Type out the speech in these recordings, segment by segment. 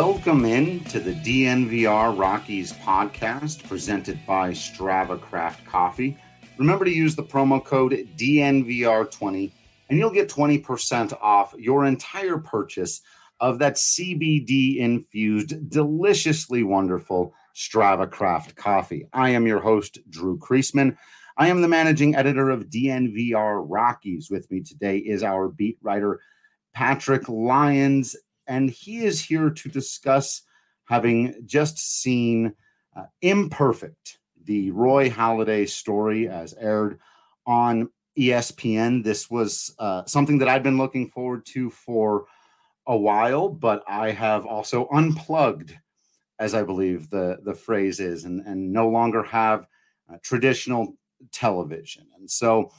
Welcome in to the DNVR Rockies podcast presented by Strava Craft Coffee. Remember to use the promo code DNVR20 and you'll get 20% off your entire purchase of that CBD infused, deliciously wonderful Strava Craft coffee. I am your host, Drew Creasman. I am the managing editor of DNVR Rockies. With me today is our beat writer, Patrick Lyons, and he is here to discuss having just seen uh, Imperfect, the Roy Halladay story as aired on ESPN. This was uh, something that I've been looking forward to for a while, but I have also unplugged, as I believe the, the phrase is, and, and no longer have uh, traditional television. And so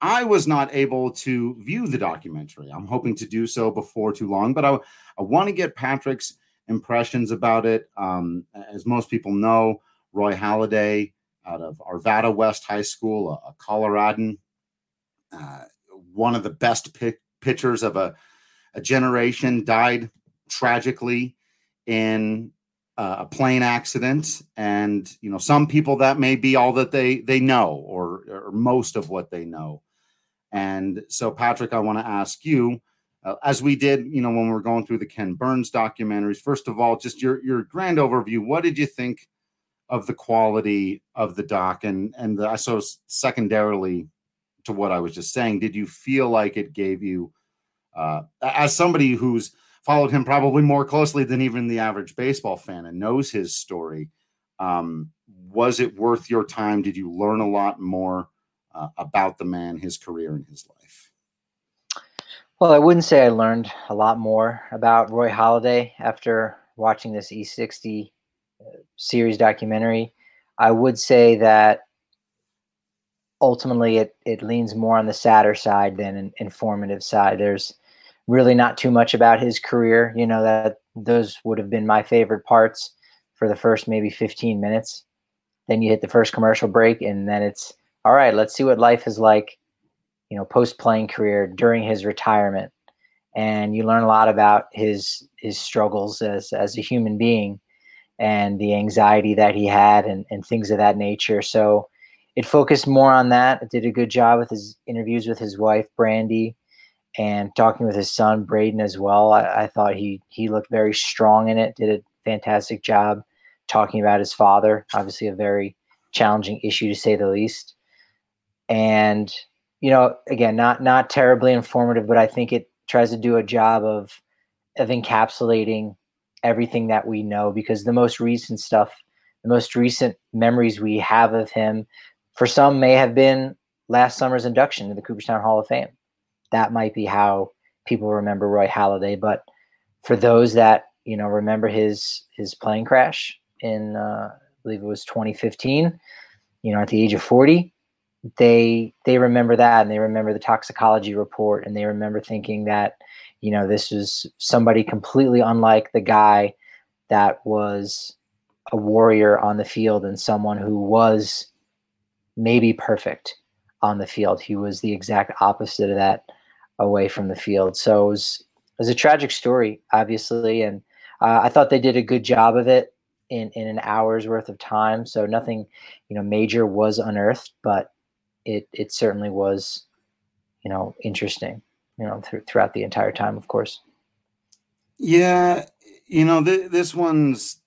I was not able to view the documentary. I'm hoping to do so before too long, but I, I want to get Patrick's impressions about it. Um, as most people know, Roy Halladay out of Arvada West High School, a, a Coloradan, uh, one of the best pi- pitchers of a, a generation, died tragically in uh, a plane accident. And you know, some people that may be all that they they know, or, or most of what they know. And so, Patrick, I want to ask you, uh, as we did, you know, when we were going through the Ken Burns documentaries. First of all, just your your grand overview. What did you think of the quality of the doc, and and the, I suppose secondarily to what I was just saying, did you feel like it gave you, uh, as somebody who's followed him probably more closely than even the average baseball fan and knows his story, um, was it worth your time? Did you learn a lot more? Uh, about the man, his career, and his life? Well, I wouldn't say I learned a lot more about Roy Halladay after watching this E60 uh, series documentary. I would say that ultimately it, it leans more on the sadder side than an informative side. There's really not too much about his career. You know, that those would have been my favorite parts for the first maybe 15 minutes. Then you hit the first commercial break, and then it's all right, let's see what life is like, you know, post playing career during his retirement. And you learn a lot about his his struggles as as a human being and the anxiety that he had and, and things of that nature. So it focused more on that. It did a good job with his interviews with his wife, Brandy, and talking with his son, Braden, as well. I, I thought he he looked very strong in it, did a fantastic job talking about his father, obviously a very challenging issue to say the least and you know again not not terribly informative but i think it tries to do a job of of encapsulating everything that we know because the most recent stuff the most recent memories we have of him for some may have been last summer's induction to the cooperstown hall of fame. That might be how people remember roy halladay but for those that you know remember his his plane crash in uh, i believe it was 2015 you know at the age of 40 they they remember that and they remember the toxicology report and they remember thinking that you know this was somebody completely unlike the guy that was a warrior on the field and someone who was maybe perfect on the field. He was the exact opposite of that away from the field. So it was, it was a tragic story obviously and uh, i thought they did a good job of it in in an hour's worth of time. So nothing you know major was unearthed but it it certainly was, you know, interesting, you know, th- throughout the entire time, of course. Yeah, you know, th- this one's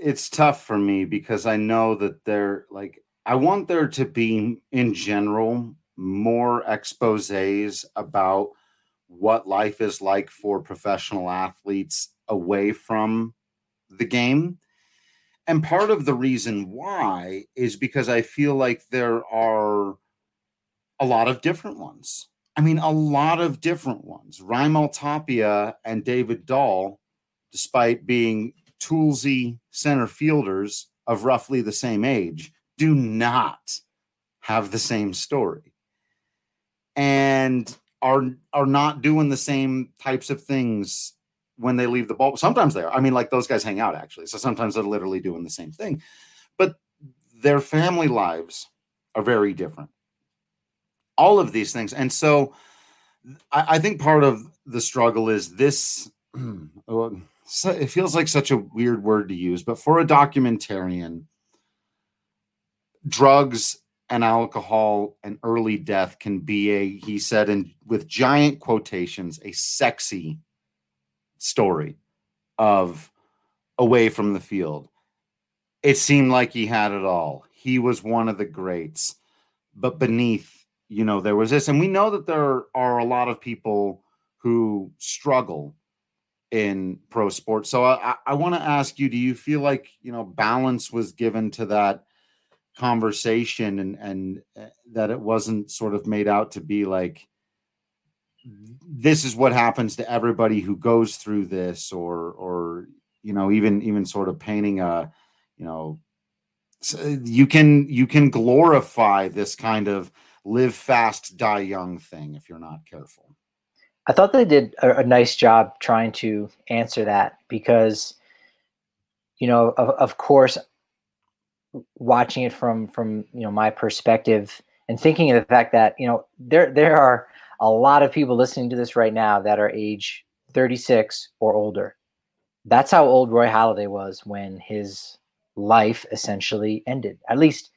it's tough for me because I know that there like I want there to be in general more exposés about what life is like for professional athletes away from the game. And part of the reason why is because I feel like there are a lot of different ones. I mean, a lot of different ones. Raimel Tapia and David Dahl, despite being toolsy center fielders of roughly the same age, do not have the same story. And are are not doing the same types of things when they leave the ball. Sometimes they are. I mean, like those guys hang out actually. So sometimes they're literally doing the same thing. But their family lives are very different. All of these things. And so I, I think part of the struggle is this oh, it feels like such a weird word to use, but for a documentarian, drugs and alcohol and early death can be a he said and with giant quotations a sexy story of away from the field it seemed like he had it all he was one of the greats but beneath you know there was this and we know that there are a lot of people who struggle in pro sports. So i, I want to ask you do you feel like you know balance was given to that conversation and and uh, that it wasn't sort of made out to be like this is what happens to everybody who goes through this or or you know even even sort of painting a you know you can you can glorify this kind of live fast die young thing if you're not careful i thought they did a, a nice job trying to answer that because you know of, of course watching it from from you know my perspective and thinking of the fact that you know there there are a lot of people listening to this right now that are age 36 or older. That's how old Roy Halladay was when his life essentially ended. At least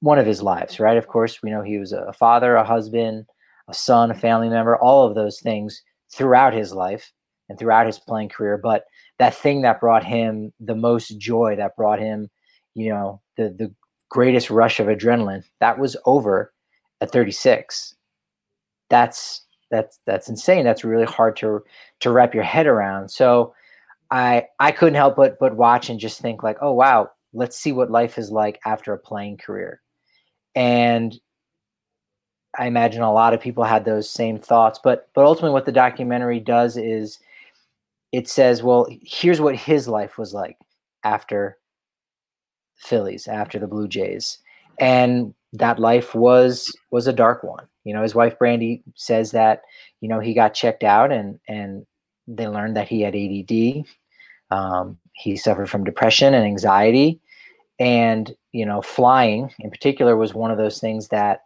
one of his lives, right? Of course, we know he was a father, a husband, a son, a family member, all of those things throughout his life and throughout his playing career. But that thing that brought him the most joy, that brought him you know the the greatest rush of adrenaline that was over at 36 that's that's that's insane that's really hard to to wrap your head around so i i couldn't help but but watch and just think like oh wow let's see what life is like after a playing career and i imagine a lot of people had those same thoughts but but ultimately what the documentary does is it says well here's what his life was like after Phillies after the Blue Jays, and that life was was a dark one. You know, his wife Brandy says that you know he got checked out and and they learned that he had ADD. Um, he suffered from depression and anxiety, and you know, flying in particular was one of those things that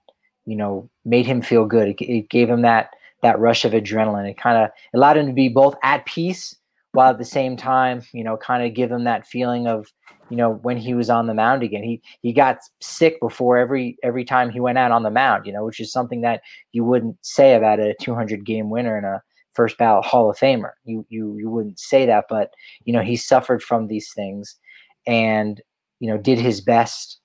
you know made him feel good. It, it gave him that that rush of adrenaline. It kind of allowed him to be both at peace while at the same time, you know, kind of give him that feeling of, you know, when he was on the mound again. He he got sick before every every time he went out on the mound, you know, which is something that you wouldn't say about a 200 game winner and a first ballot Hall of Famer. You you you wouldn't say that, but you know, he suffered from these things and, you know, did his best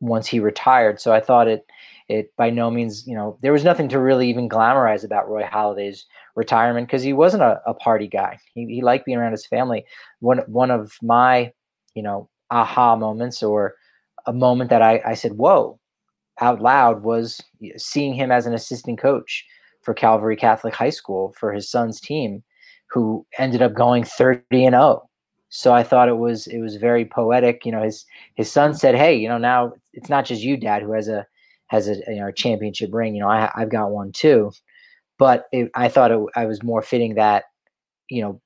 once he retired. So I thought it it by no means, you know, there was nothing to really even glamorize about Roy Halladay's retirement because he wasn't a, a party guy. He, he liked being around his family. One one of my, you know, aha moments or a moment that I, I said, whoa, out loud was seeing him as an assistant coach for Calvary Catholic High School for his son's team, who ended up going 30 and 0. So I thought it was it was very poetic. You know, his his son said, "Hey, you know, now it's not just you, Dad, who has a has a you know a championship ring. You know, I, I've got one too." But it, I thought it, I was more fitting that, you know,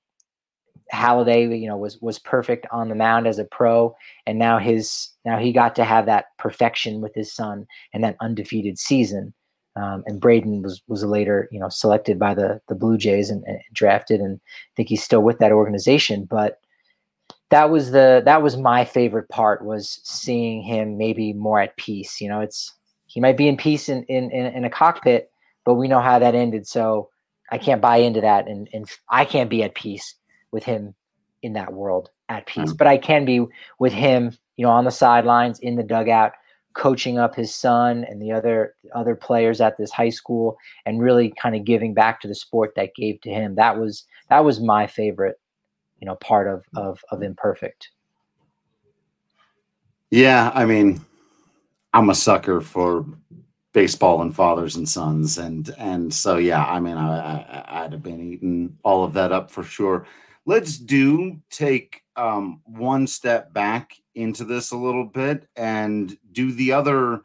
Halladay, you know, was was perfect on the mound as a pro, and now his now he got to have that perfection with his son and that undefeated season. Um, and Braden was was later, you know, selected by the the Blue Jays and, and, drafted, and I think he's still with that organization. But that was the that was my favorite part was seeing him maybe more at peace. You know, it's he might be in peace in in, in a cockpit, but we know how that ended. So I can't buy into that, and and I can't be at peace with him in that world at peace. Mm-hmm. But I can be with him, you know, on the sidelines in the dugout, coaching up his son and the other other players at this high school and really kind of giving back to the sport that gave to him that was that was my favorite you know part of of of imperfect. Yeah i mean i'm a sucker for baseball and fathers and sons and and so yeah i mean i, I i'd have been eating all of that up for sure. Let's do take um, one step back into this a little bit and do the other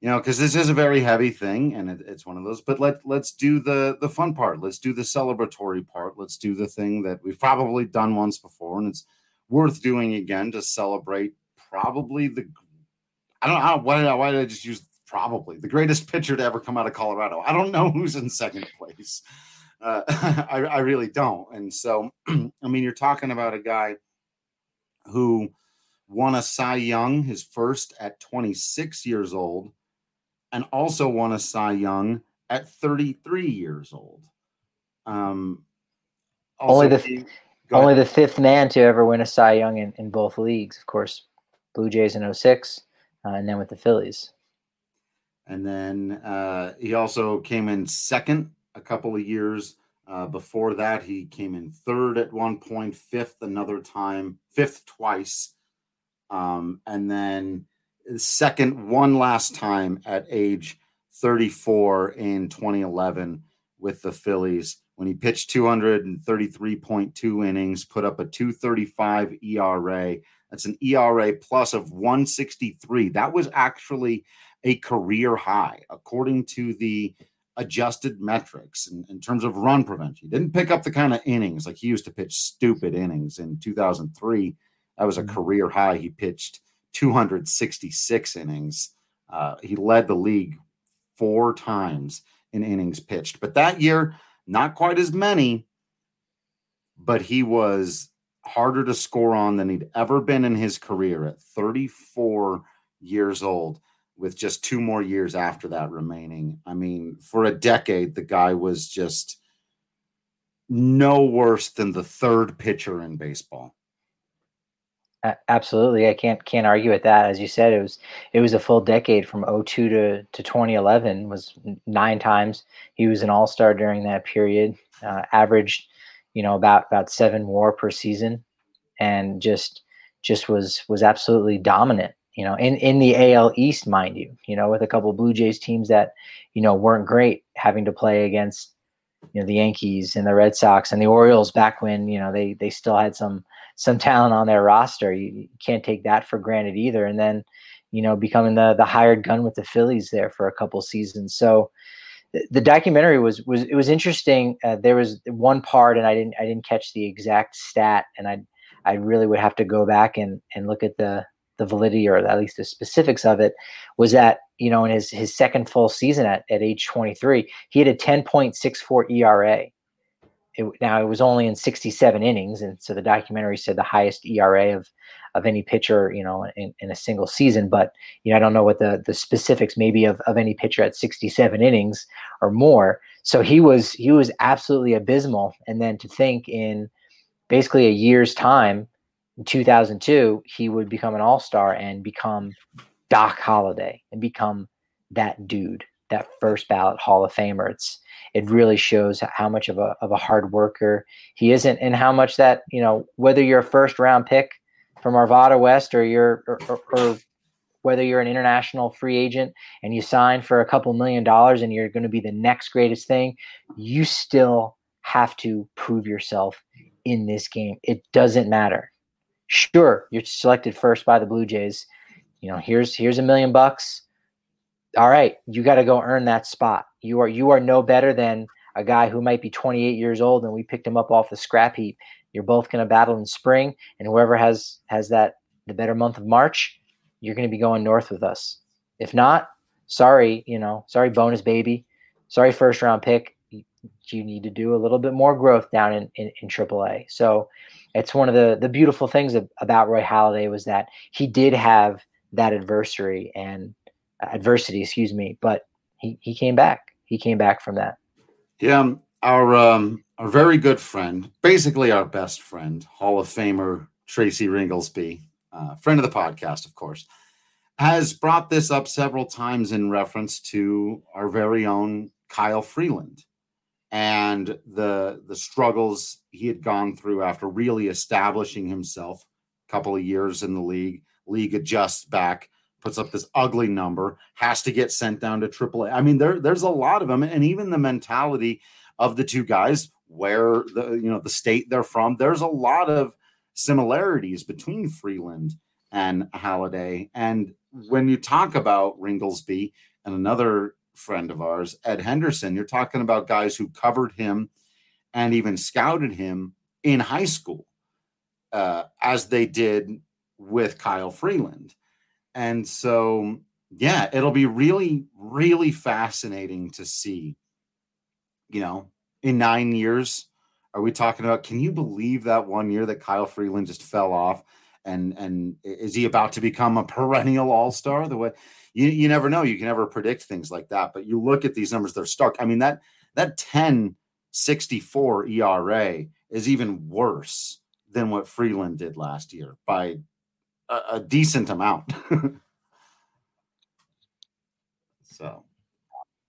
you know because this is a very heavy thing and it, it's one of those but let let's do the the fun part. Let's do the celebratory part. Let's do the thing that we've probably done once before and it's worth doing again to celebrate probably the i don't know why did I, why did I just use probably the greatest pitcher to ever come out of colorado? I don't know who's in second place. Uh, I, I really don't and so i mean you're talking about a guy who won a Cy Young, his first at 26 years old, and also won a Cy Young at 33 years old. Um, only the only the fifth man to ever win a Cy Young in, in both leagues, of course. Blue Jays in 06, uh, and then with the Phillies. And then uh, he also came in second a couple of years uh, before that. He came in third at one point, fifth another time, fifth twice um, and then second one last time at age 34 in 2011 with the Phillies when he pitched 233.2 innings, put up a 235 ERA. That's an ERA plus of 163. That was actually a career high, according to the adjusted metrics in, in terms of run prevention. He didn't pick up the kind of innings like he used to pitch stupid innings in 2003 that was a mm-hmm. career high. He pitched 266 innings. Uh, he led the league four times in innings pitched. But that year, not quite as many, but he was harder to score on than he'd ever been in his career at 34 years old with just two more years after that remaining. I mean, for a decade, the guy was just no worse than the third pitcher in baseball. Absolutely, I can't can't argue with that. As you said, it was it was a full decade from 02 to, to 2011 was nine times. He was an All Star during that period. Uh, averaged, you know, about about seven WAR per season, and just just was was absolutely dominant. You know, in in the AL East, mind you, you know, with a couple Blue Jays teams that you know weren't great, having to play against you know the Yankees and the Red Sox and the Orioles back when you know they they still had some some talent on their roster. You, can't take that for granted either. And then, you know, becoming the the hired gun with the Phillies there for a couple seasons. So the, the documentary was was it was interesting. Uh, there was one part, and I didn't I didn't catch the exact stat, and I I really would have to go back and and look at the the validity or at least the specifics of it was that you know in his his second full season at, at age 23 he had a 10.64 era it, now it was only in 67 innings, and so the documentary said the highest ERA of of any pitcher, you know, in, in a single season. But you know, I don't know what the the specifics maybe of of any pitcher at 67 innings or more. So he was he was absolutely abysmal. And then to think in basically a year's time, in 2002, he would become an All Star and become Doc Holliday and become that dude, that first ballot Hall of Famer. It's it really shows how much of a of a hard worker he isn't, and how much that you know whether you're a first round pick from Arvada West or you're or, or, or whether you're an international free agent and you sign for a couple million dollars and you're going to be the next greatest thing, you still have to prove yourself in this game. It doesn't matter. Sure, you're selected first by the Blue Jays. You know, here's here's a million bucks all right, you got to go earn that spot. You are you are no better than a guy who might be 28 years old and we picked him up off the scrap heap. You're both going to battle in spring, and whoever has has that the better month of March, you're going to be going north with us. If not, sorry, you know, sorry, bonus baby, sorry, first round pick. You need to do a little bit more growth down in, in, in AAA. So it's one of the the beautiful things about Roy Halladay was that he did have that adversary and adversity, excuse me, but he, he came back. He came back from that. Yeah, um, our um, our very good friend, basically our best friend, Hall of Famer Tracy Ringolsby, uh, friend of the podcast, of course. has brought this up several times in reference to our very own Kyle Freeland and the the struggles he had gone through after really establishing himself a couple of years in the league league adjusts back puts up this ugly number has to get sent down to AAA I mean there there's a lot of them and even the mentality of the two guys where the you know the state they're from there's a lot of similarities between Freeland and Halladay. and when you talk about Ringolsby and another friend of ours, Ed Henderson, you're talking about guys who covered him and even scouted him in high school, uh, as they did with Kyle Freeland. And so, yeah, it'll be really, really fascinating to see, you know, in nine years, are we talking about, can you believe that one year that Kyle Freeland just fell off? And, and is he about to become a perennial all-star the way you, you never know. You can never predict things like that. But you look at these numbers, they're stark. I mean, that that 10 64 ERA is even worse than what Freeland did last year by a, a decent amount. so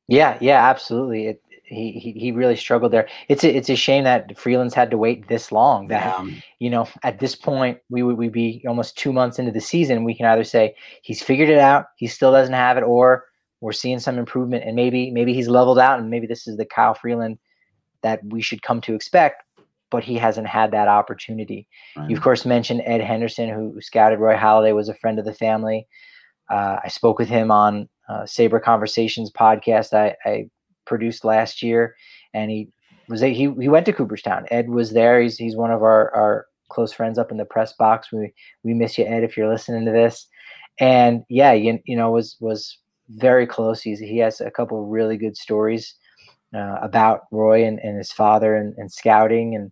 yeah, yeah, absolutely. It, he, he he really struggled there. It's a, it's a shame that Freeland's had to wait this long. That yeah. you know, at this point, we would we be almost two months into the season. We can either say he's figured it out, he still doesn't have it, or we're seeing some improvement, and maybe maybe he's leveled out, and maybe this is the Kyle Freeland that we should come to expect. But he hasn't had that opportunity. Right. You of course mentioned Ed Henderson, who scouted Roy Halladay, was a friend of the family. Uh, I spoke with him on uh, SABR Conversations podcast. I, I produced last year, and he was he he went to Cooperstown. Ed was there. He's he's one of our our close friends up in the press box. We we miss you, Ed, if you're listening to this. And yeah, you, you know was was very close. He's he has a couple really good stories uh, about Roy and, and his father and, and scouting and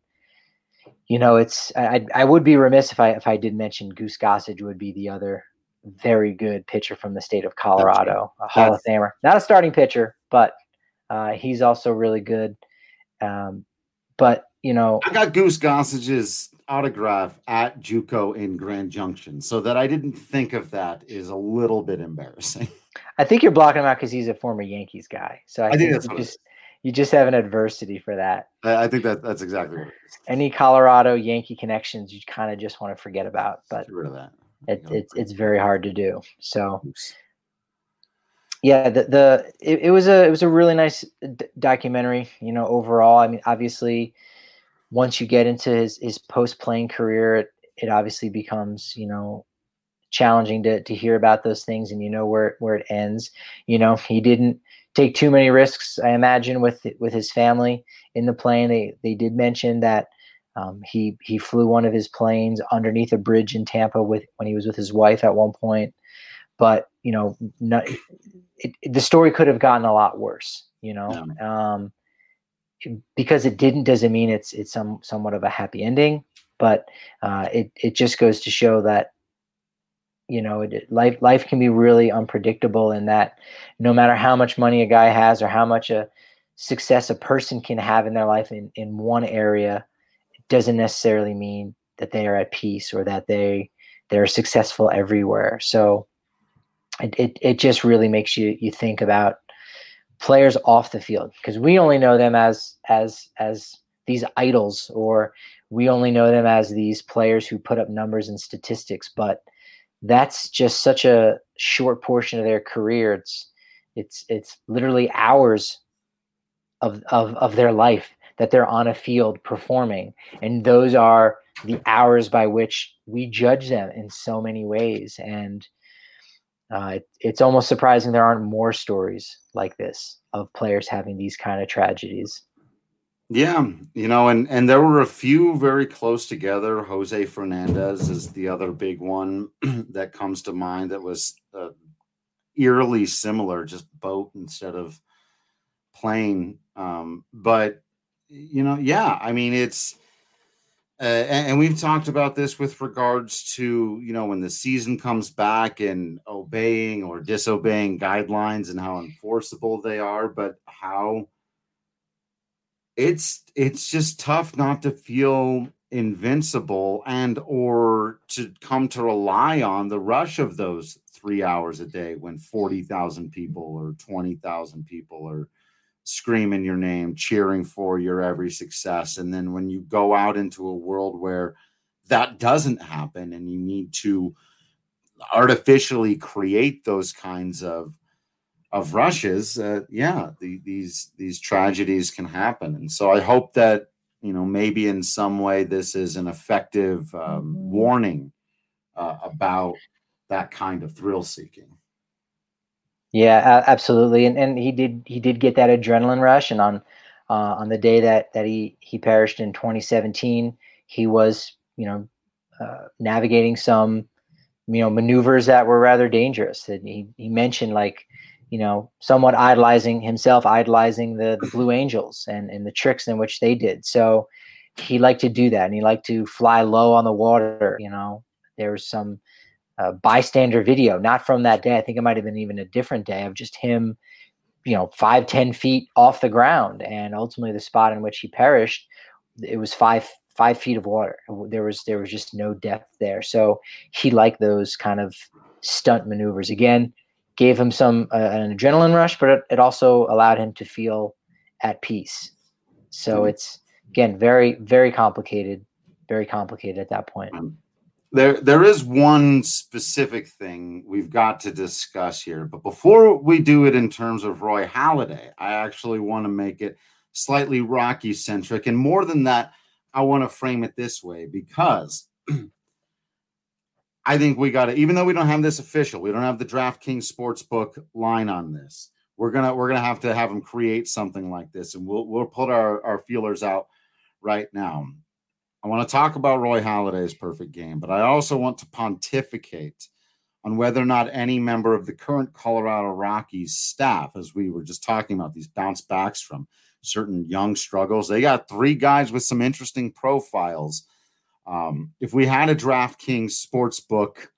you know it's I I would be remiss if I if I did mention Goose Gossage would be the other very good pitcher from the state of Colorado, a Hall of Famer. Not a starting pitcher, but uh, he's also really good. Um, but you know, I got Goose Gossage's autograph at JUCO in Grand Junction, so that I didn't think of that is a little bit embarrassing. I think you're blocking him out because he's a former Yankees guy. So I, I think, think, that's just you just have an adversity for that. I, I think that that's exactly what it is. Any Colorado Yankee connections, you kind of just want to forget about. But Get rid of that. It, it's it's very hard to do. So. Oops yeah the, the it, it, was a it was a really nice d- documentary you know overall i mean obviously once you get into his his post playing career it, it obviously becomes you know challenging to to hear about those things and you know where where it ends you know he didn't take too many risks i imagine with with his family in the plane they they did mention that um, he he flew one of his planes underneath a bridge in Tampa with when he was with his wife at one point but you know, not, it, it, the story could have gotten a lot worse. You know, yeah. um, because it didn't doesn't mean it's it's some somewhat of a happy ending, but uh, it it just goes to show that you know it, life life can be really unpredictable in that no matter how much money a guy has or how much a success a person can have in their life in, in one area it doesn't necessarily mean that they are at peace or that they they're successful everywhere. So it, it, it just really makes you you think about players off the field because we only know them as as as these idols or we only know them as these players who put up numbers and statistics but that's just such a short portion of their career. It's it's it's literally hours of of of their life that they're on a field performing. And those are the hours by which we judge them in so many ways. And uh, it, it's almost surprising there aren't more stories like this of players having these kind of tragedies. Yeah, you know, and and there were a few very close together. Jose Fernandez is the other big one that comes to mind. That was uh, eerily similar, just boat instead of plane. Um, but you know, yeah, I mean, it's uh, and, and, we've talked about this with regards to you know when the season comes back and obeying or disobeying guidelines and how enforceable they are but how it's it's just tough not to feel invincible and or to come to rely on the rush of those three hours a day when 40,000 people or 20,000 people are screaming your name, cheering for your every success. And then when you go out into a world where that doesn't happen and you need to artificially create those kinds of of rushes, uh, yeah, the, these these tragedies can happen. And so I hope that you know maybe in some way this is an effective um, warning uh, about that kind of thrill seeking. Yeah, absolutely. And and he did he did get that adrenaline rush. And on uh, on the day that that he he perished in 2017, he was you know uh, navigating some you know maneuvers that were rather dangerous. And he he mentioned like you know somewhat idolizing himself, idolizing the the Blue Angels and and the tricks in which they did. So he liked to do that, and he liked to fly low on the water. You know, there was some uh, bystander video, not from that day. I think it might have been even a different day of just him, you know, five, ten feet off the ground. And ultimately the spot in which he perished, it was five, five feet of water. There was, there was just no depth there. So he liked those kind of stunt maneuvers again, gave him some, uh, an adrenaline rush, but it, it also allowed him to feel at peace. So mm-hmm. it's again, very, very complicated, very complicated at that point. Um, there there is one specific thing we've got to discuss here but before we do it in terms of roy halladay i actually want to make it slightly rocky centric and more than that i want to frame it this way because i think we got to even though we don't have this official we don't have the draftkings sportsbook line on this we're gonna we're gonna have to have them create something like this and we'll we'll put our our feelers out right now I want to talk about Roy Halladay's perfect game, but I also want to pontificate on whether or not any member of the current Colorado Rockies staff, as we were just talking about, these bounce backs from certain young struggles. They got three guys with some interesting profiles. Um, if we had a DraftKings sports book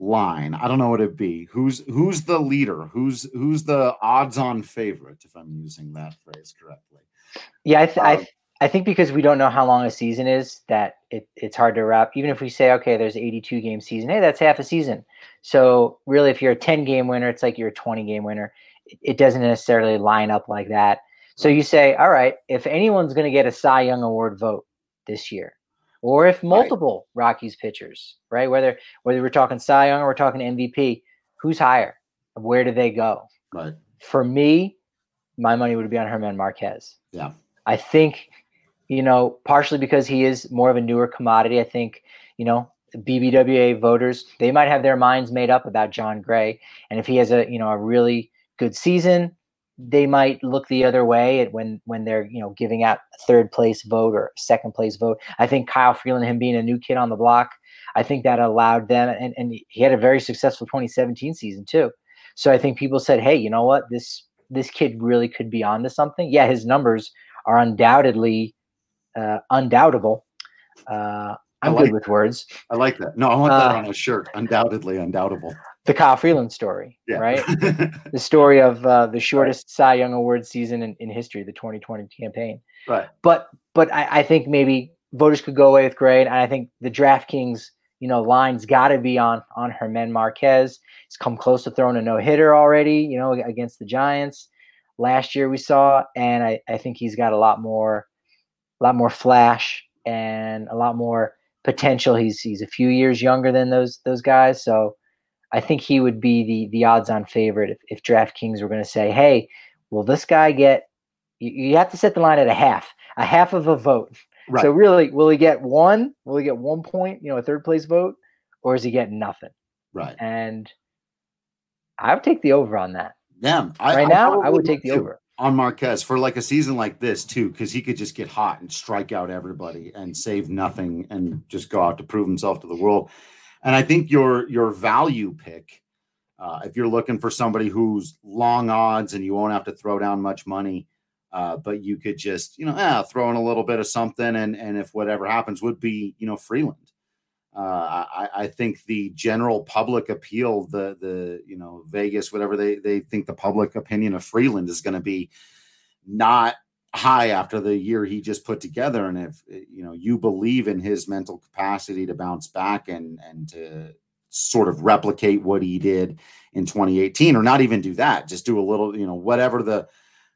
line, I don't know what it'd be. Who's who's the leader? Who's who's the odds-on favorite? If I'm using that phrase correctly. Yeah, I, th- um, I I think because we don't know how long a season is, that it, it's hard to wrap. Even if we say, okay, there's 82 game season, hey, that's half a season. So really, if you're a 10 game winner, it's like you're a 20 game winner. It, it doesn't necessarily line up like that. So you say, all right, if anyone's going to get a Cy Young Award vote this year, or if multiple right. Rockies pitchers, right, whether whether we're talking Cy Young or we're talking MVP, who's higher? Where do they go? Right. For me, my money would be on German Marquez. Yeah. I think you know, partially because he is more of a newer commodity. I think, you know, BBWA voters, they might have their minds made up about Jon Gray. And if he has a, you know, a really good season, they might look the other way at when when they're, you know, giving out third place vote or second place vote. I think Kyle Freeland, him being a new kid on the block, I think that allowed them and, and he had a very successful 2017 season too. So I think people said, hey, you know what, this this kid really could be onto something. Yeah, his numbers are undoubtedly uh, undoubtable. Uh, I'm like, good with words. I like that. No, I want that uh, on a shirt. Undoubtedly, undoubtable. The Kyle Freeland story, yeah. right? the story of uh, the shortest right. Cy Young Award season in, in history, the 2020 campaign. Right. But but I, I think maybe voters could go away with great, and I think the DraftKings you know line's got to be on on German Marquez. He's come close to throwing a no hitter already, you know, against the Giants. Last year we saw, and I, I think he's got a lot more a lot more flash and a lot more potential. He's he's a few years younger than those those guys, so I think he would be the the odds-on favorite if, if DraftKings were going to say, "Hey, will this guy get?" You, you, have to set the line at a half, a half of a vote. Right. So really, will he get one? Will he get one point? You know, a third place vote, or is he getting nothing? Right. And I would take the over on that. Yeah. I, right I, now, I would take the over on Marquez for like a season like this too, because he could just get hot and strike out everybody and save nothing and just go out to prove himself to the world. And I think your your value pick, uh, if you're looking for somebody who's long odds and you won't have to throw down much money, uh, but you could just you know eh, throw in a little bit of something and and if whatever happens would be you know Freeland. Uh, I, I, think the general public appeal, the the you know Vegas, whatever they they think the public opinion of Freeland is going to be, not high after the year he just put together. And if eh, you know you believe in his mental capacity to bounce back and and to sort of replicate what he did in 2018 or not even do that. Just do a little, you know, whatever the,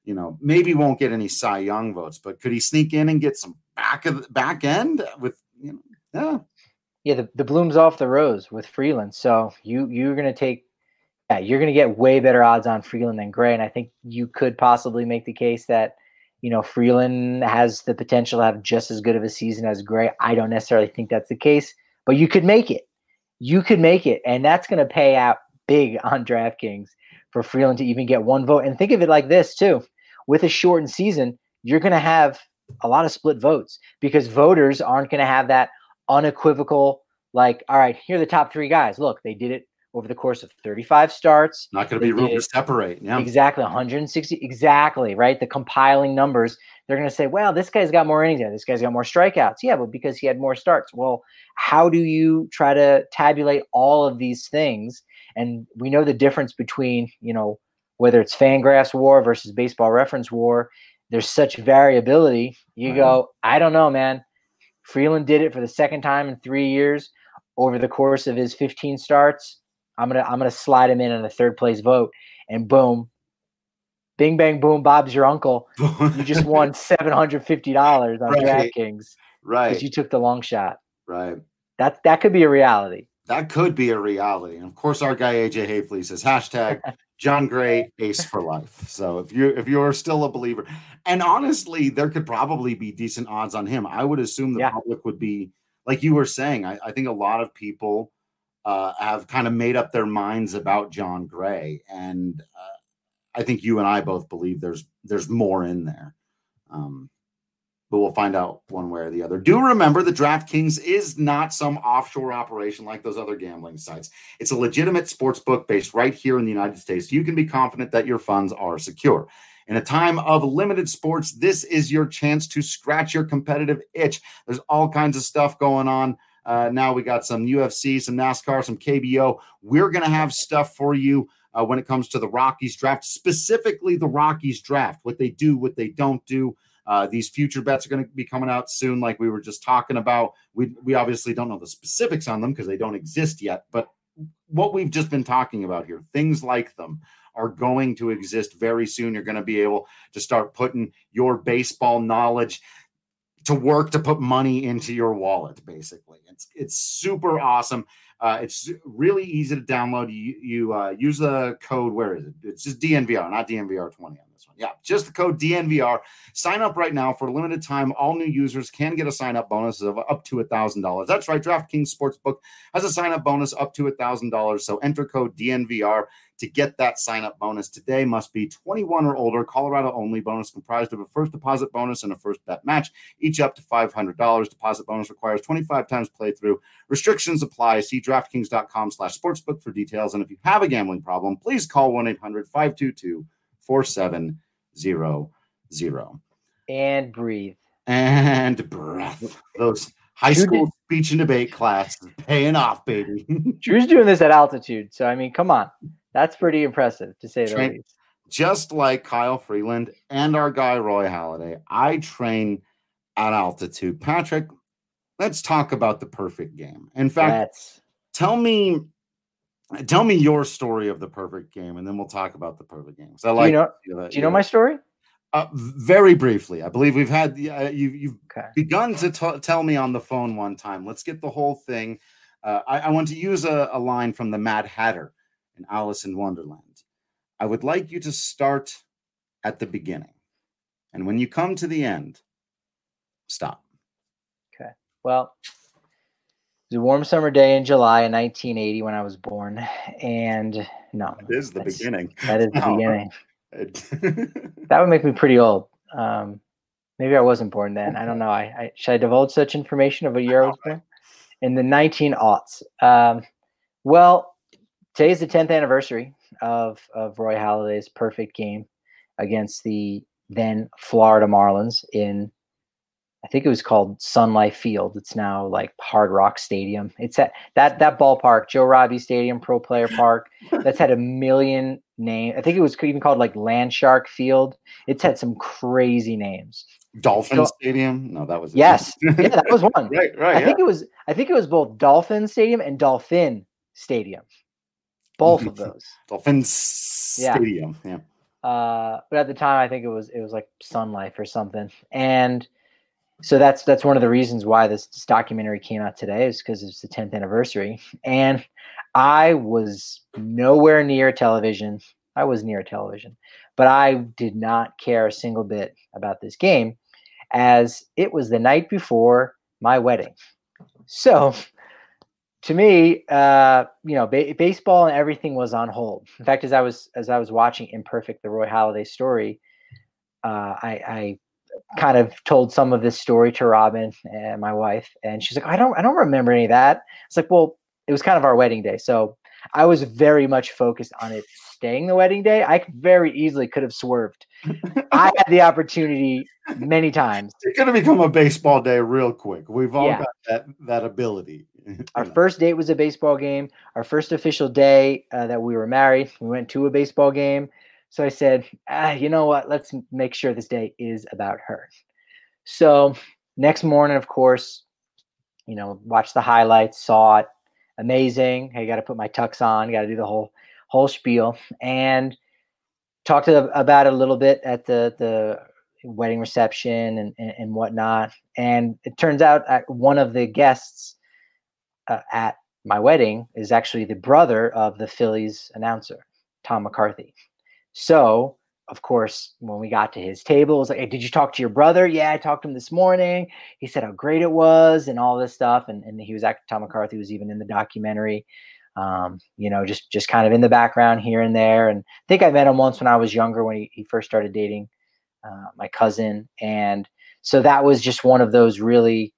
you know, maybe won't get any Cy Young votes, but could he sneak in and get some back of the back end with, you know, yeah. Yeah, the, the bloom's off the rose with Freeland. So you you're gonna take yeah, you're gonna get way better odds on Freeland than Gray. And I think you could possibly make the case that you know, Freeland has the potential to have just as good of a season as Gray. I don't necessarily think that's the case, but you could make it. You could make it, and that's going to pay out big on DraftKings for Freeland to even get one vote. And think of it like this too: with a shortened season, you're going to have a lot of split votes because voters aren't going to have that unequivocal, like, all right, here are the top three guys. Look, they did it over the course of 35 starts. Not going to be room to separate. Yeah. Exactly. 160. Exactly. Right. The compiling numbers, they're going to say, well, this guy's got more innings. This guy's got more strikeouts. Yeah, but because he had more starts. Well, how do you try to tabulate all of these things? And we know the difference between, you know, whether it's Fangraphs WAR versus Baseball Reference WAR. There's such variability. You go, I don't know, man. Freeland did it for the second time in three years over the course of his 15 starts I'm gonna I'm gonna slide him in on a third place vote, and boom, bing bang boom, Bob's your uncle. you just won seven hundred fifty dollars on right. DraftKings, right? Because you took the long shot, right? That that could be a reality. That could be a reality, and of course, our guy AJ Haefele says hashtag Jon Gray ace for life. So if you if you're still a believer, and honestly, there could probably be decent odds on him. I would assume the yeah. public would be like you were saying. I, I think a lot of people uh, have kind of made up their minds about Jon Gray, and uh, I think you and I both believe there's there's more in there. Um, but we'll find out one way or the other. Do remember that DraftKings is not some offshore operation like those other gambling sites. It's a legitimate sports book based right here in the United States. You can be confident that your funds are secure. In a time of limited sports, this is your chance to scratch your competitive itch. There's all kinds of stuff going on. Uh, now we got some UFC, some NASCAR, some KBO. We're going to have stuff for you uh, when it comes to the Rockies draft, specifically the Rockies draft, what they do, what they don't do. Uh, these future bets are going to be coming out soon, like we were just talking about. We, we obviously don't know the specifics on them because they don't exist yet, but what we've just been talking about here, things like them, are going to exist very soon. You're going to be able to start putting your baseball knowledge to work to put money into your wallet basically. It's it's super awesome. Uh, it's really easy to download. You, you uh, use the code where is it? It's just dnvr not dnvr 20 on this one yeah just the code dnvr sign up right now for a limited time all new users can get a sign up bonus of up to a thousand dollars that's right draftkings sportsbook has a sign up bonus up to a thousand dollars so enter code dnvr to get that sign up bonus today must be 21 or older, Colorado only. Bonus comprised of a first deposit bonus and a first bet match, each up to $500. Deposit bonus requires 25 times playthrough. Restrictions apply. See DraftKings.com slash sportsbook for details. And if you have a gambling problem, please call 1 800 522 4700. And breathe. And breath. Those high school speech and debate class paying off, baby. Drew's doing this at altitude. So, I mean, come on. That's pretty impressive to say train, the least. Just like Kyle Freeland and our guy Roy Halladay, I train at altitude. Patrick, let's talk about the perfect game. In fact, That's... tell me tell me your story of the perfect game, and then we'll talk about the perfect game. So I like. Do you know, you know, do you know my story? Uh, very briefly, I believe we've had uh, you, you've okay. begun to t- tell me on the phone one time. Let's get the whole thing. Uh, I, I, want to use a, a, line from the Mad Hatter in Alice in Wonderland. I would like you to start at the beginning. And when you come to the end, stop. Okay. Well, was a warm summer day in July in 1980 when I was born. And no, it is the beginning. That is the no. beginning. that would make me pretty old. Um, maybe I wasn't born then. I don't know. I, I should I divulge such information of a year I was born in the 19 aughts. Um, well, today's the 10th anniversary of of Roy Halladay's perfect game against the then Florida Marlins in I think it was called Sun Life Field. It's now like Hard Rock Stadium. It's at that that ballpark, Joe Robbie Stadium, Pro Player Park. that's had a million names. I think it was even called like Landshark Field. It's had some crazy names. Dolphin so, Stadium? No, that was yes, yeah, that was one. right, right. I yeah. think it was. I think it was both Dolphin Stadium and Dolphin Stadium. Both of those. Dolphins Yeah. Stadium. Yeah. uh, but at the time I think it was it was like Sun Life or something, and so that's that's one of the reasons why this, this documentary came out today is because it's the 10th anniversary, and I was nowhere near television. I was near television, but I did not care a single bit about this game, as it was the night before my wedding. So to me, uh, you know, ba- baseball and everything was on hold. In fact, as I was as I was watching Imperfect, the Roy Halladay story, uh, I, I kind of told some of this story to Robin and my wife, and she's like, "I don't, I don't remember any of that." It's like, well, it was kind of our wedding day, so I was very much focused on it staying the wedding day. I very easily could have swerved. I had the opportunity many times. It's going to become a baseball day real quick. We've all Yeah. got that that ability. Our first date was a baseball game. Our first official day uh, that we were married, we went to a baseball game. So I said, ah, you know what? Let's make sure this day is about her. So next morning, of course, you know, watched the highlights, saw it, amazing. Hey, got to put my tux on, got to do the whole whole spiel, and talked to, about it a little bit at the the wedding reception and, and, and whatnot. And it turns out one of the guests uh, at my wedding is actually the brother of the Phillies announcer, Tom McCarthy. So, of course, when we got to his table, it was like, hey, did you talk to your brother? Yeah, I talked to him this morning. He said how great it was and all this stuff. And, and he was Tom McCarthy was even in the documentary, um, you know, just, just kind of in the background here and there. And I think I met him once when I was younger, when he, he first started dating uh, my cousin. And so that was just one of those really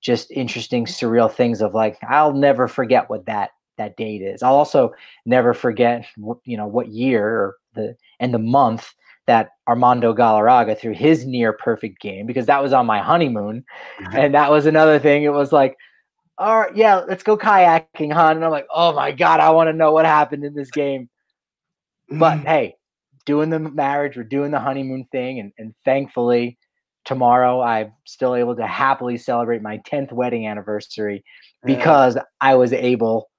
just interesting, surreal things of like, I'll never forget what that that date is. I'll also never forget, you know, what year or the and the month that Armando Galarraga threw his near perfect game because that was on my honeymoon, and that was another thing. It was like, all right, yeah, let's go kayaking, hon. And I'm like, oh my god, I want to know what happened in this game. But mm. hey, doing the marriage, we're doing the honeymoon thing, and, and thankfully, tomorrow I'm still able to happily celebrate my 10th wedding anniversary because I was able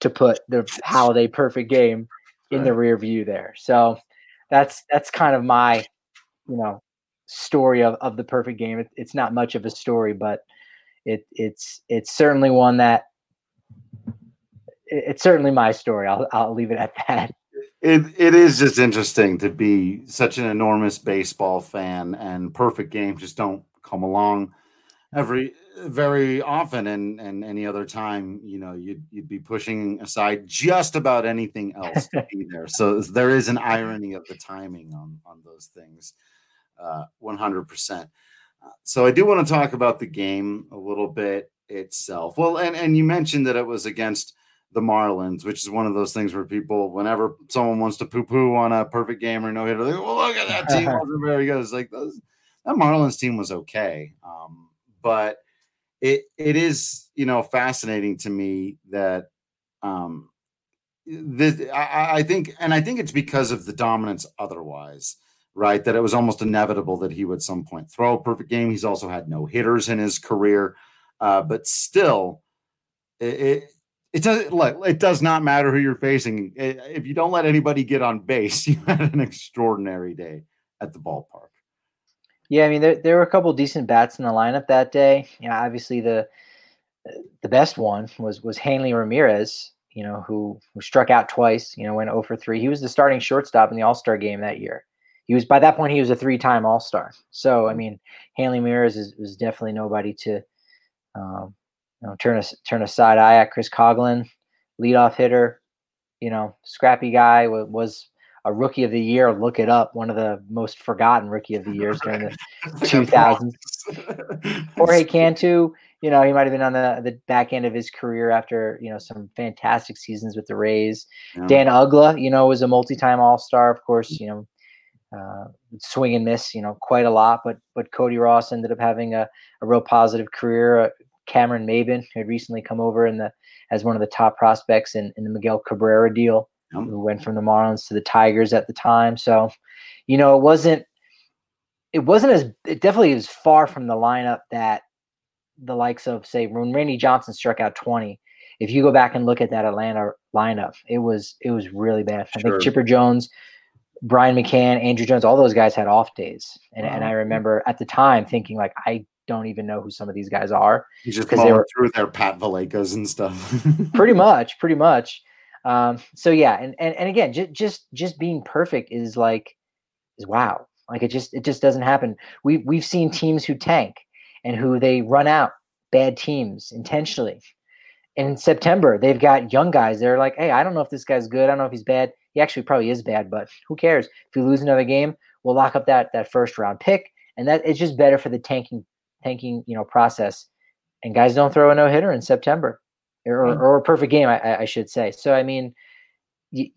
to put the Halladay perfect game in the rear view there. So that's that's kind of my, you know, story of, of the perfect game. It, it's not much of a story, but it it's it's certainly one that it- it's certainly my story. I'll I'll leave it at that. it it is just interesting to be such an enormous baseball fan and perfect games just don't come along every very often and and any other time you know you'd you'd be pushing aside just about anything else to be there. So there is an irony of the timing on on those things uh 100% Uh, so i do want to talk about the game a little bit itself. Well and and you mentioned that it was against the Marlins, which is one of those things where people, whenever someone wants to poo poo on a perfect game or no hitter, like, well, look at that team wasn't very good. It's like those, that Marlins team was okay, um, but it it is you know fascinating to me that um, this I, I think, and I think it's because of the dominance otherwise. Right, that it was almost inevitable that he would some point throw a perfect game. He's also had no hitters in his career, uh, but still, it, it it does look it does not matter who you're facing if you don't let anybody get on base you had an extraordinary day at the ballpark Yeah, I mean there there were a couple decent bats in the lineup that day. Yeah, obviously the the best one was was Hanley Ramirez, you know, who who struck out twice, you know, went 0 for 3. He was the starting shortstop in the All-Star game that year. He was by that point he was a three-time All-Star. So, I mean, Hanley Ramirez is was definitely nobody to um, you know, turn a turn a side eye at Chris Coghlan, leadoff hitter, you know, scrappy guy was a rookie of the year. Look it up. One of the most forgotten rookie of the years during the 2000s. Jorge Cantu, you know, he might have been on the, the back end of his career after, you know, some fantastic seasons with the Rays. Yeah. Dan Uggla, you know, was a multi-time All-Star, of course, you know, uh, swing and miss, you know, quite a lot, but but Cody Ross ended up having a, a real positive career. Uh, Cameron Maybin, who had recently come over in the as one of the top prospects in, in the Miguel Cabrera deal, Yep. who went from the Marlins to the Tigers at the time. So, you know, it wasn't it wasn't as it definitely is far from the lineup that the likes of say when Randy Johnson struck out 20, if you go back and look at that Atlanta lineup, it was it was really bad. I Sure. think Chipper Jones, Brian McCann, Andruw Jones, all those guys had off days, and and I remember at the time thinking like I don't even know who some of these guys are. He's just 'Cause they were- through their Pat Vallecas and stuff. pretty much pretty much um so yeah and and, and again just just just being perfect is like is wow. Like it just it just doesn't happen. We we've seen teams who tank and who they run out bad teams intentionally. In september they've got young guys they're like hey i don't know if this guy's good. I don't know if he's bad. He actually probably is bad but who cares? If we lose another game we'll lock up that that first round pick and that it's just better for the tanking tanking you know process. And guys don't throw a no hitter in september or, Mm. or a perfect game, I- I, I should say. So, I mean, you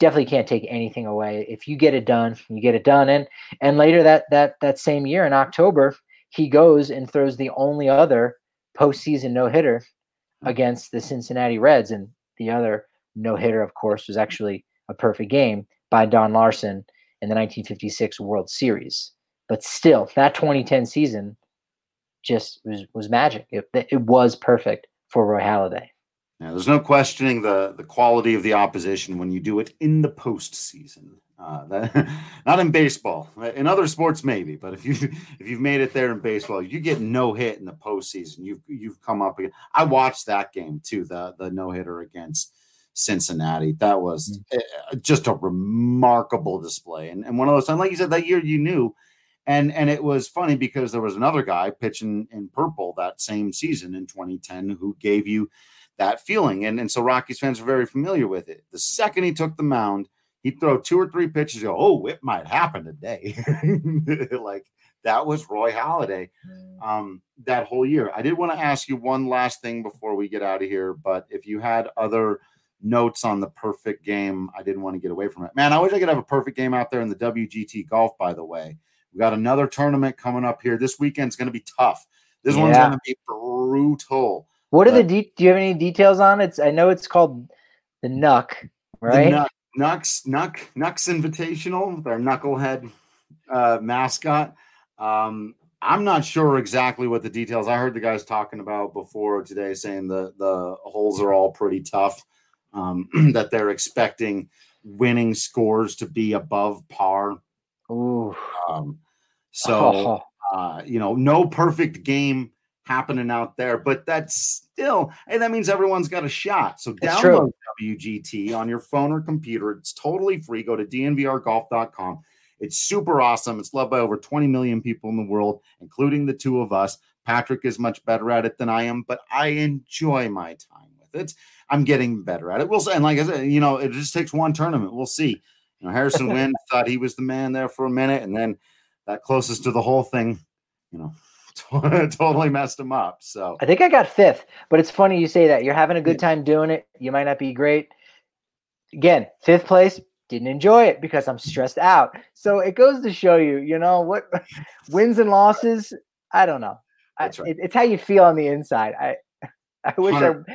definitely can't take anything away. If you get it done, you get it done. And and later that that that same year in October, he goes and throws the only other postseason no hitter against the Cincinnati Reds, and the other no hitter, of course, was actually a perfect game by Don Larsen in the 1956 World Series. But still, that 2010 season just was was magic. It, it was perfect for Roy Halladay. Yeah, there's no questioning the the quality of the opposition when you do it in the postseason. Uh, that, not in baseball. In other sports, maybe, but if you if you've made it there in baseball, you get no hit in the postseason. You've you've come up. Again. I watched that game too. The the no hitter against Cincinnati. That was uh, just a remarkable display. And and one of those times, like you said, that year you knew. And and it was funny because there was another guy pitching in purple that same season in 2010 who gave you that feeling. And, and so Rockies fans are very familiar with it. The second he took the mound, he'd throw two or three pitches, go, oh, it might happen today. like that was Roy Halladay um, that whole year. I did want to ask you one last thing before we get out of here, but if you had other notes on the perfect game, I didn't want to get away from it. Man, I wish I could have a perfect game out there in the WGT golf, by the way. We got another tournament coming up here. This weekend's going to be tough. This one's going to be brutal. What are the de- do you have any details on it? It's, I know it's called the Nuck, right? The Nuck, Nucks, Nuck, Nucks Invitational, their knucklehead uh, mascot. Um, I'm not sure exactly what the details. I heard the guys talking about before today, saying the the holes are all pretty tough. Um, that they're expecting winning scores to be above par. Ooh. Um, so uh, you know, no perfect game happening out there, but that's still, hey, that means everyone's got a shot. So download WGT on your phone or computer. It's totally free. Go to dnvrgolf.com. It's super awesome. It's loved by over 20 million people in the world, including the two of us. Patrick is much better at it than I am, but I enjoy my time with it. I'm getting better at it. We'll see. And like I said, you know, it just takes one tournament. We'll see. You know, Harrison Wind thought he was the man there for a minute, and then that closest to the whole thing, you know, totally messed them up. So I think I got fifth, but it's funny you say that. You're having a good time doing it. You might not be great. Again, fifth place, didn't enjoy it because I'm stressed out. So it goes to show you, you know, what wins and losses, I don't know. That's right. it- it's how you feel on the inside. I I wish I Hundred-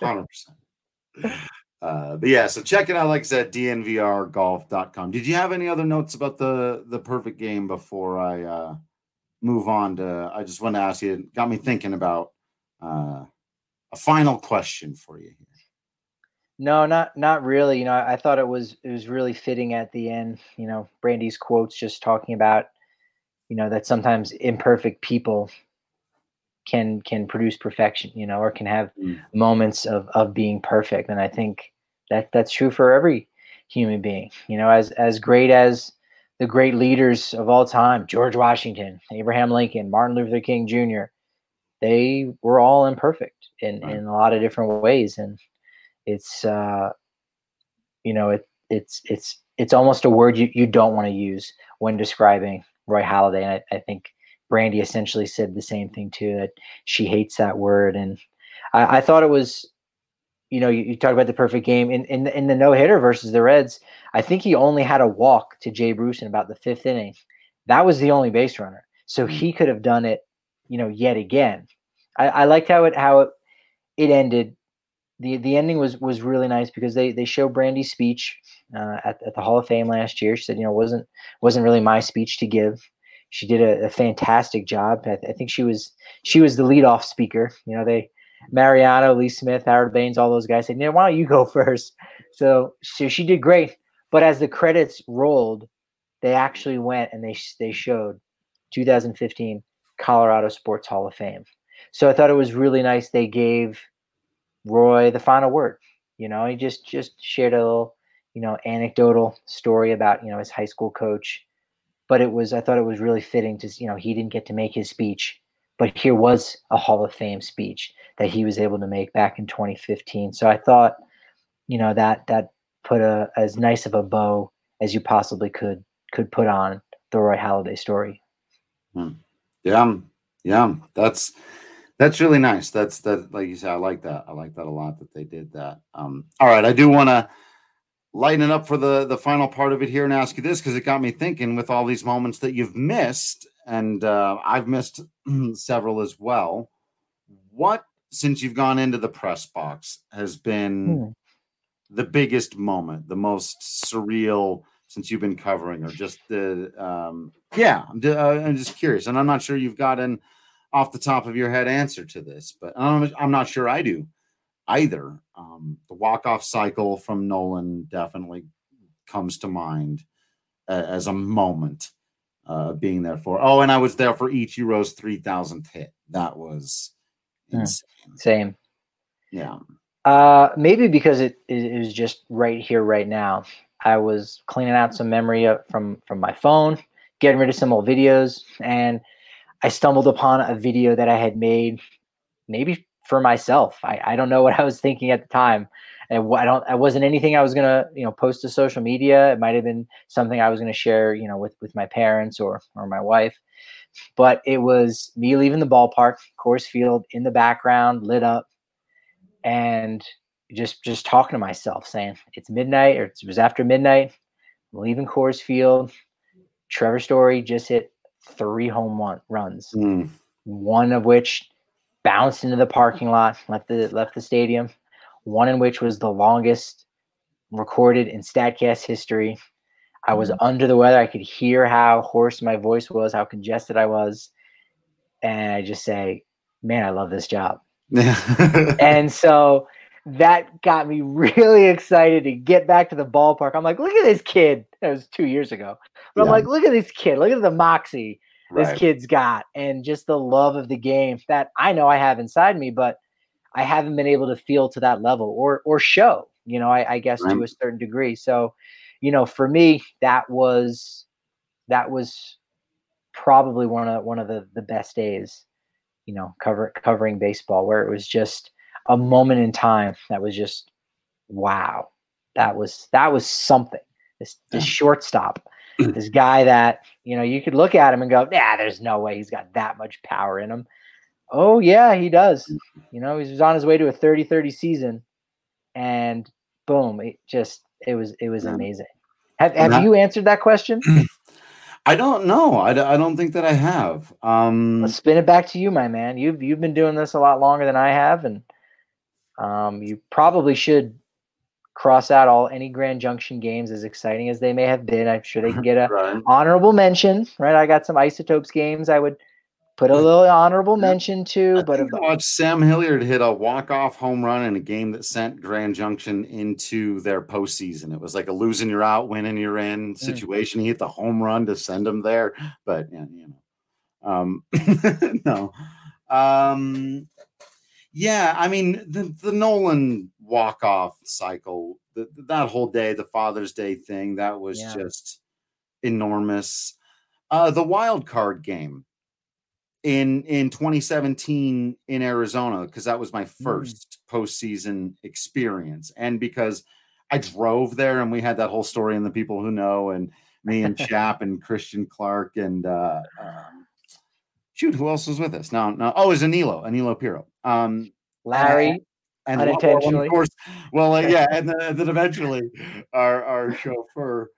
hundred percent. Uh, but yeah, so check it out. Like I said, dnvrgolf.com. Did you have any other notes about the the perfect game before I uh, move on to? I just want to ask you. Got me thinking about uh, a final question for you here. No, not not really. You know, I, I thought it was it was really fitting at the end. You know, Brandy's quotes just talking about, you know, that sometimes imperfect people can can produce perfection. You know, or can have Mm. moments of of being perfect. And I think that that's true for every human being. You know, as as great as the great leaders of all time, George Washington, Abraham Lincoln, Martin Luther King Jr. They were all imperfect in Right. in a lot of different ways, and it's uh you know it it's it's it's almost a word you, you don't want to use when describing roy halladay and I, I think brandy essentially said the same thing too that she hates that word and i, I thought it was you know you, you talk about the perfect game in in, the- in the no-hitter versus the reds i think he only had a walk to jay bruce in about the fifth inning that was the only base runner so he could have done it you know yet again i, I liked how it how it it ended the the ending was was really nice because they they show Brandy's speech uh, at at the Hall of Fame last year. She said, you know, wasn't wasn't really my speech to give. She did a, a fantastic job. I, I think she was she was the leadoff speaker. You know, they Mariano, Lee Smith, Harold Baines, all those guys said, "Yeah, why don't you go first? So, so she did great. But as the credits rolled, they actually went and they they showed 2015 Colorado Sports Hall of Fame. So I thought it was really nice they gave Roy the final word. You know, he just just shared a little, you know, anecdotal story about you know his high school coach. But it was I thought it was really fitting to you know he didn't get to make his speech, but here was a Hall of Fame speech that he was able to make back in 2015. So I thought, you know, that that put a as nice of a bow as you possibly could could put on the Roy Halladay story. Hmm. Yeah, yeah, that's that's really nice. That's that, like you said, I like that. I like that a lot that they did that. Um, all right, I do want to lighten it up for the the final part of it here and ask you this because it got me thinking with all these moments that you've missed, and uh, I've missed several as well. What since you've gone into the press box has been hmm. the biggest moment, the most surreal since you've been covering, or just the um, yeah? I'm, uh, I'm just curious, and I'm not sure you've gotten off the top of your head answer to this, but I'm, I'm not sure I do either. Um, the walk off cycle from Nolan definitely comes to mind as a moment uh, being there for. Oh, and I was there for Ichiro's 3000th hit. That was hmm. insane. Same. Yeah. Uh, maybe because it, it was just right here, right now. I was cleaning out some memory from from my phone, getting rid of some old videos, and I stumbled upon a video that I had made, maybe for myself. I, I don't know what I was thinking at the time. And I don't. I wasn't anything I was gonna you know post to social media. It might have been something I was gonna share you know with with my parents or or my wife. But it was me leaving the ballpark, Coors Field, in the background, lit up, and just just talking to myself, saying it's midnight or it was after midnight. I'm leaving Coors Field. Trevor Story just hit three home run, runs, mm. one of which bounced into the parking lot, left the left the stadium. One in which was the longest recorded in Statcast history. I was mm. under the weather. I could hear how hoarse my voice was, how congested I was, and I just say, "Man, I love this job." and so that got me really excited to get back to the ballpark. I'm like, look at this kid. That was two years ago. But yeah. I'm like, look at this kid. Look at the moxie right. this kid's got and just the love of the game that I know I have inside me, but I haven't been able to feel to that level or or show, you know, I, I guess right. to a certain degree. So, you know, for me, that was that was probably one of one of the, the best days, you know, cover covering baseball where it was just a moment in time that was just wow. That was that was something. This this yeah. shortstop, this guy that you know you could look at him and go, yeah, there's no way he's got that much power in him. Oh yeah, he does. You know, he was on his way to a 30-30 season, and boom, it just it was it was amazing. Have have that, you answered that question? I don't know. I, I don't think that I have. Um, Let's spin it back to you, my man. You've you've been doing this a lot longer than I have, and um, you probably should cross out all any Grand Junction games, as exciting as they may have been. I'm sure they can get a right. honorable mention. Right, I got some Isotopes games. I would put a little honorable mention to. I but if watch Sam Hilliard hit a walk off home run in a game that sent Grand Junction into their postseason. It was like a losing you're out, winning you're in mm. situation. Mm. He hit the home run to send them there, but yeah, you know, um, no. Um, yeah, I mean the the Nolan walk off cycle, the, that whole day, the Father's Day thing, that was yeah. just enormous. Uh, the wild card game in in 2017 in Arizona because that was my mm. first mm. postseason experience, and because I drove there and we had that whole story and the people who know and me and Chap and Christian Clark and uh, um, shoot, who else was with us? No, no. Oh, it was Anilo, Anilo Piro. Um, Larry. And, unintentionally. Well, of course, well, uh, yeah, and then, then eventually, our our chauffeur,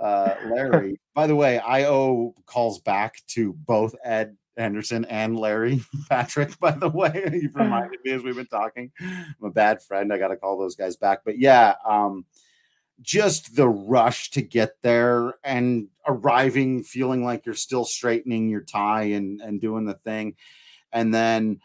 uh, Larry. By the way, I owe calls back to both Ed Henderson and Larry Patrick. By the way, you've reminded me as we've been talking. I'm a bad friend. I got to call those guys back. But yeah, um, just the rush to get there and arriving feeling like you're still straightening your tie and and doing the thing and then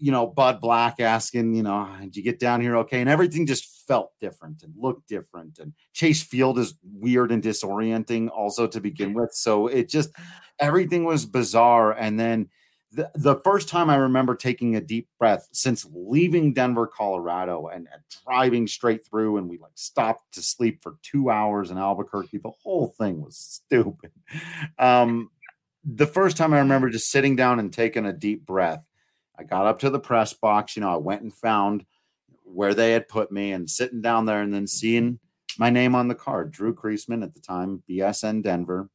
you know, Bud Black asking, you know, did you get down here okay? And everything just felt different and looked different. And Chase Field is weird and disorienting also to begin with. So it just everything was bizarre. And then the, the first time I remember taking a deep breath since leaving Denver, Colorado, and driving straight through, and we like stopped to sleep for two hours in Albuquerque. The whole thing was stupid. Um, the first time I remember just sitting down and taking a deep breath, I got up to the press box. You know, I went and found where they had put me, and sitting down there, and then seeing my name on the card, Drew Creasman at the time, BSN Denver,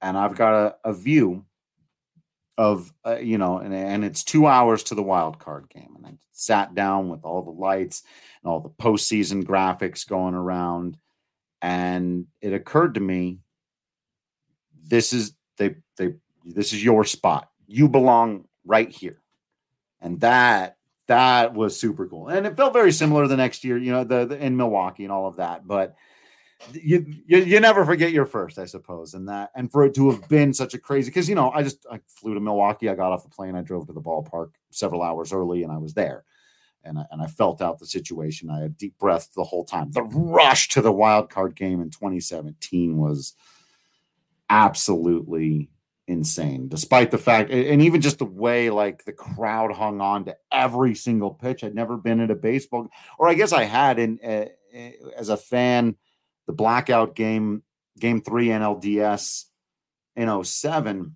and I've got a, a view of uh, you know, and, and it's two hours to the wild card game, and I sat down with all the lights and all the postseason graphics going around, and it occurred to me, this is they they this is your spot. You belong right here, and that that was super cool, and it felt very similar the next year, you know, the, the in Milwaukee and all of that, but you, you you never forget your first, I suppose, and that and for it to have been such a crazy because you know I just I flew to Milwaukee, I got off the plane, I drove to the ballpark several hours early, and I was there, and I, and I felt out the situation. I had deep breaths the whole time. The rush to the wild card game in 2017 was absolutely insane, despite the fact, and even just the way like the crowd hung on to every single pitch. I'd never been at a baseball, or I guess I had in uh, as a fan the blackout game, game three NLDS in 07.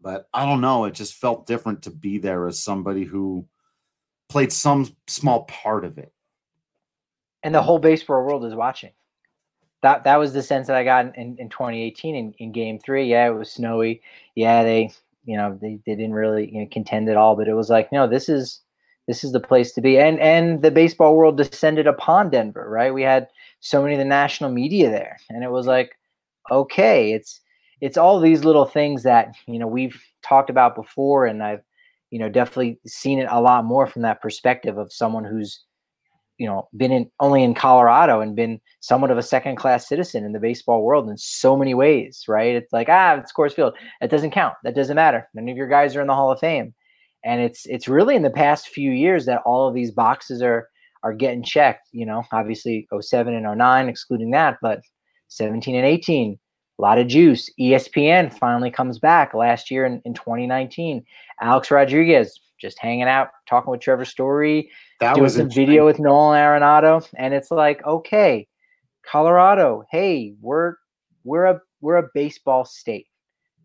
But I don't know. It just felt different to be there as somebody who played some small part of it. And the whole baseball world is watching. That that was the sense that I got in, in 2018 in, in game three. Yeah, it was snowy. Yeah, they you know they, they didn't really you know, contend at all, but it was like, no, this is this is the place to be. And and the baseball world descended upon Denver, right? We had so many of the national media there. And it was like okay it's it's all these little things that you know we've talked about before and i've you know definitely seen it a lot more from that perspective of someone who's you know been in only in colorado and been somewhat of a second class citizen in the baseball world in so many ways right? It's like ah it's coors field. That doesn't count. That doesn't matter. None of your guys are in the hall of fame. And it's it's really in the past few years that all of these boxes are are getting checked. You know, obviously 07 and 09, excluding that, but 17 and 18, a lot of juice. ESPN finally comes back last year in, in 2019. Alex Rodriguez just hanging out, talking with Trevor Story, that doing some video with Nolan Arenado, and it's like, okay, Colorado, hey, we're we're a we're a baseball state.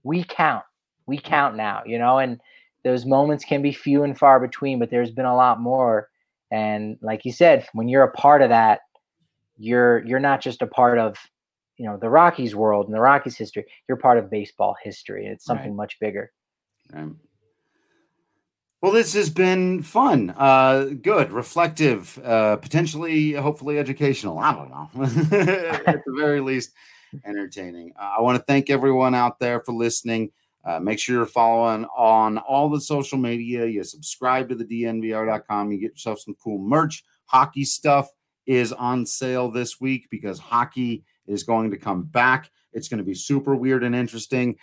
We count. We count now, you know, and those moments can be few and far between, but there's been a lot more and like you said, when you're a part of that, you're you're not just a part of you know the Rockies world and the Rockies history. You're part of baseball history. It's something right. much bigger. Right. Well, this has been fun, uh, good, reflective, uh, potentially, hopefully, educational. I don't know, at the very least, entertaining. Uh, I want to thank everyone out there for listening. Uh, make sure you're following on all the social media. You subscribe to the DNVR.com. You get yourself some cool merch. Hockey stuff is on sale this week because hockey is going to come back. It's going to be super weird and interesting.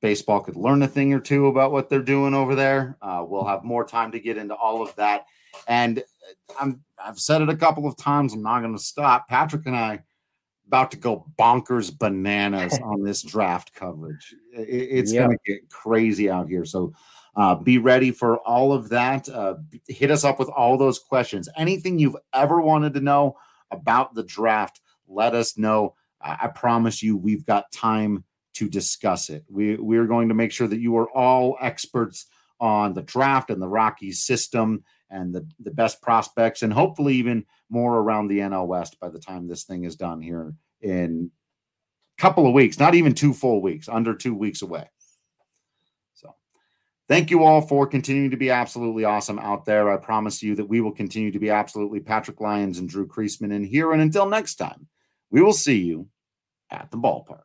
Baseball could learn a thing or two about what they're doing over there. Uh, we'll have more time to get into all of that. And uh, I'm, I've said it a couple of times. I'm not going to stop. Patrick and I about to go bonkers bananas on this draft coverage. It, it's yeah. going to get crazy out here. So uh, be ready for all of that. Uh, hit us up with all those questions. Anything you've ever wanted to know about the draft, let us know. I promise you, we've got time to discuss it. We we're going to make sure that you are all experts on the draft and the Rockies system and the, the best prospects, and hopefully even more around the NL West by the time this thing is done here in a couple of weeks, not even two full weeks, under two weeks away. So thank you all for continuing to be absolutely awesome out there. I promise you that we will continue to be absolutely Patrick Lyons and Drew Creasman in here. And until next time, we will see you at the ballpark.